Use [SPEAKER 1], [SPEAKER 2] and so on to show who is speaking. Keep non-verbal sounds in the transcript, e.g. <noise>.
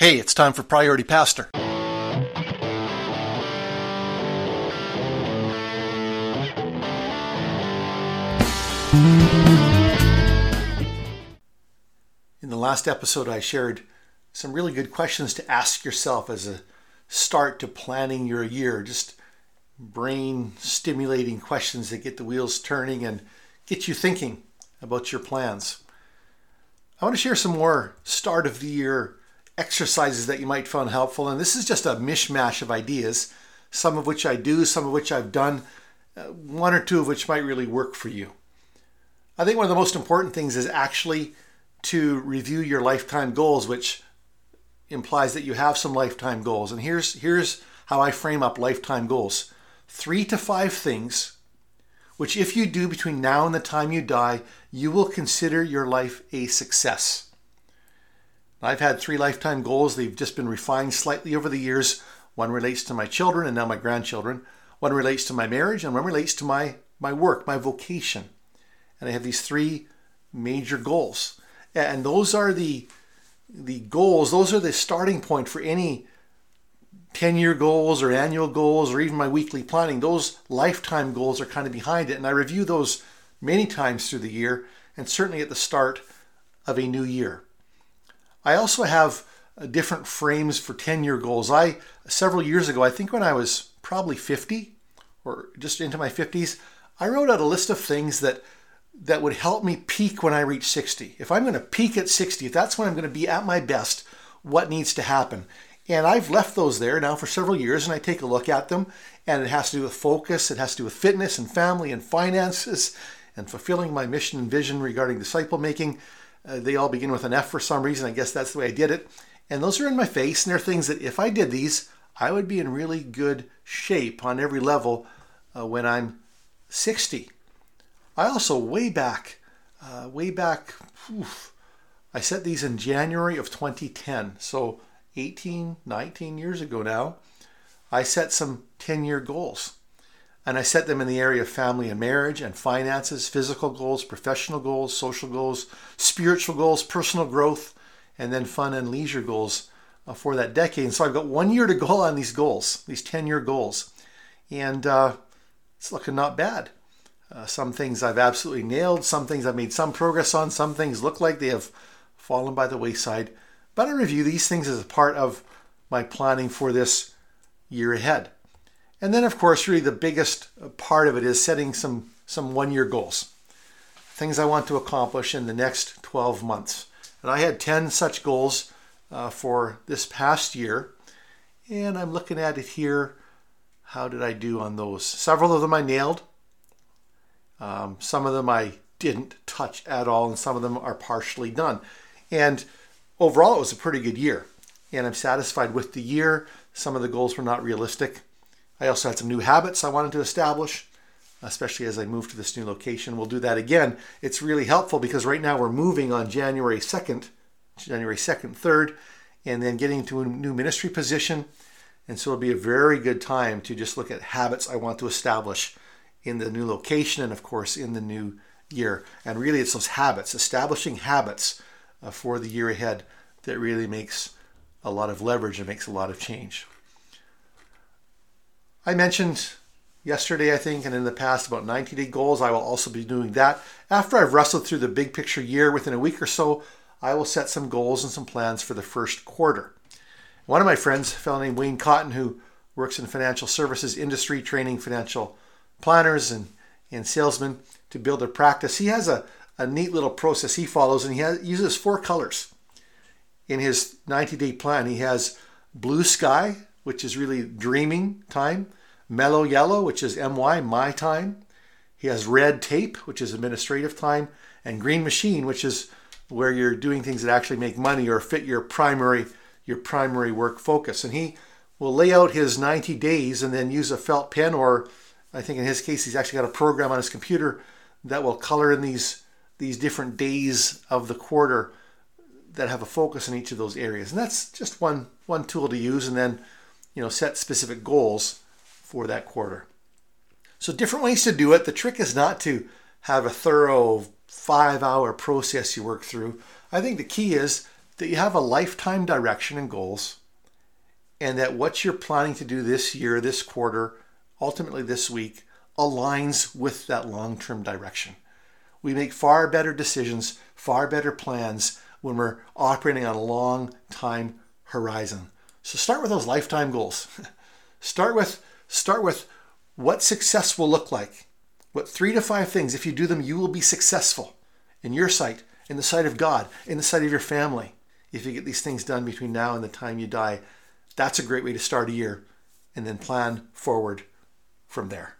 [SPEAKER 1] Hey, it's time for Priority Pastor. In the last episode, I shared some really good questions to ask yourself as a start to planning your year. Just brain stimulating questions that get the wheels turning and get you thinking about your plans. I want to share some more start of the year exercises that you might find helpful. And this is just a mishmash of ideas, some of which I do, some of which I've done, uh, one or two of which might really work for you. I think one of the most important things is actually to review your lifetime goals, which implies that you have some lifetime goals. And here's here's how I frame up lifetime goals. 3 to 5 things which if you do between now and the time you die, you will consider your life a success. I've had three lifetime goals. They've just been refined slightly over the years. One relates to my children and now my grandchildren. One relates to my marriage and one relates to my, my work, my vocation. And I have these three major goals. And those are the the goals, those are the starting point for any 10 year goals or annual goals or even my weekly planning. Those lifetime goals are kind of behind it. And I review those many times through the year and certainly at the start of a new year. I also have uh, different frames for 10 year goals. I, several years ago, I think when I was probably 50 or just into my 50s, I wrote out a list of things that that would help me peak when I reach 60. If I'm going to peak at 60, if that's when I'm going to be at my best, what needs to happen? And I've left those there now for several years and I take a look at them. And it has to do with focus, it has to do with fitness and family and finances and fulfilling my mission and vision regarding disciple making. Uh, they all begin with an F for some reason. I guess that's the way I did it. And those are in my face, and they're things that if I did these, I would be in really good shape on every level uh, when I'm 60. I also, way back, uh, way back, oof, I set these in January of 2010. So 18, 19 years ago now, I set some 10 year goals. And I set them in the area of family and marriage and finances, physical goals, professional goals, social goals, spiritual goals, personal growth, and then fun and leisure goals uh, for that decade. And so I've got one year to go on these goals, these 10 year goals. And uh, it's looking not bad. Uh, some things I've absolutely nailed, some things I've made some progress on, some things look like they have fallen by the wayside. But I review these things as a part of my planning for this year ahead. And then, of course, really the biggest part of it is setting some, some one year goals, things I want to accomplish in the next 12 months. And I had 10 such goals uh, for this past year. And I'm looking at it here. How did I do on those? Several of them I nailed. Um, some of them I didn't touch at all, and some of them are partially done. And overall, it was a pretty good year. And I'm satisfied with the year. Some of the goals were not realistic. I also had some new habits I wanted to establish, especially as I move to this new location. We'll do that again. It's really helpful because right now we're moving on January 2nd, January 2nd, 3rd, and then getting to a new ministry position. And so it'll be a very good time to just look at habits I want to establish in the new location and, of course, in the new year. And really, it's those habits, establishing habits uh, for the year ahead, that really makes a lot of leverage and makes a lot of change. I mentioned yesterday, I think, and in the past about 90 day goals. I will also be doing that. After I've wrestled through the big picture year within a week or so, I will set some goals and some plans for the first quarter. One of my friends, a fellow named Wayne Cotton, who works in financial services industry, training financial planners and, and salesmen to build their practice, he has a, a neat little process he follows, and he has, uses four colors. In his 90 day plan, he has blue sky, which is really dreaming time, mellow yellow, which is MY, my time. He has red tape, which is administrative time, and green machine, which is where you're doing things that actually make money or fit your primary your primary work focus. And he will lay out his 90 days and then use a felt pen or I think in his case he's actually got a program on his computer that will color in these these different days of the quarter that have a focus in each of those areas. And that's just one one tool to use and then you know, set specific goals for that quarter. So different ways to do it. The trick is not to have a thorough five hour process you work through. I think the key is that you have a lifetime direction and goals, and that what you're planning to do this year, this quarter, ultimately this week, aligns with that long term direction. We make far better decisions, far better plans when we're operating on a long time horizon. So start with those lifetime goals. <laughs> start with start with what success will look like. What three to five things, if you do them, you will be successful in your sight, in the sight of God, in the sight of your family. If you get these things done between now and the time you die, that's a great way to start a year and then plan forward from there.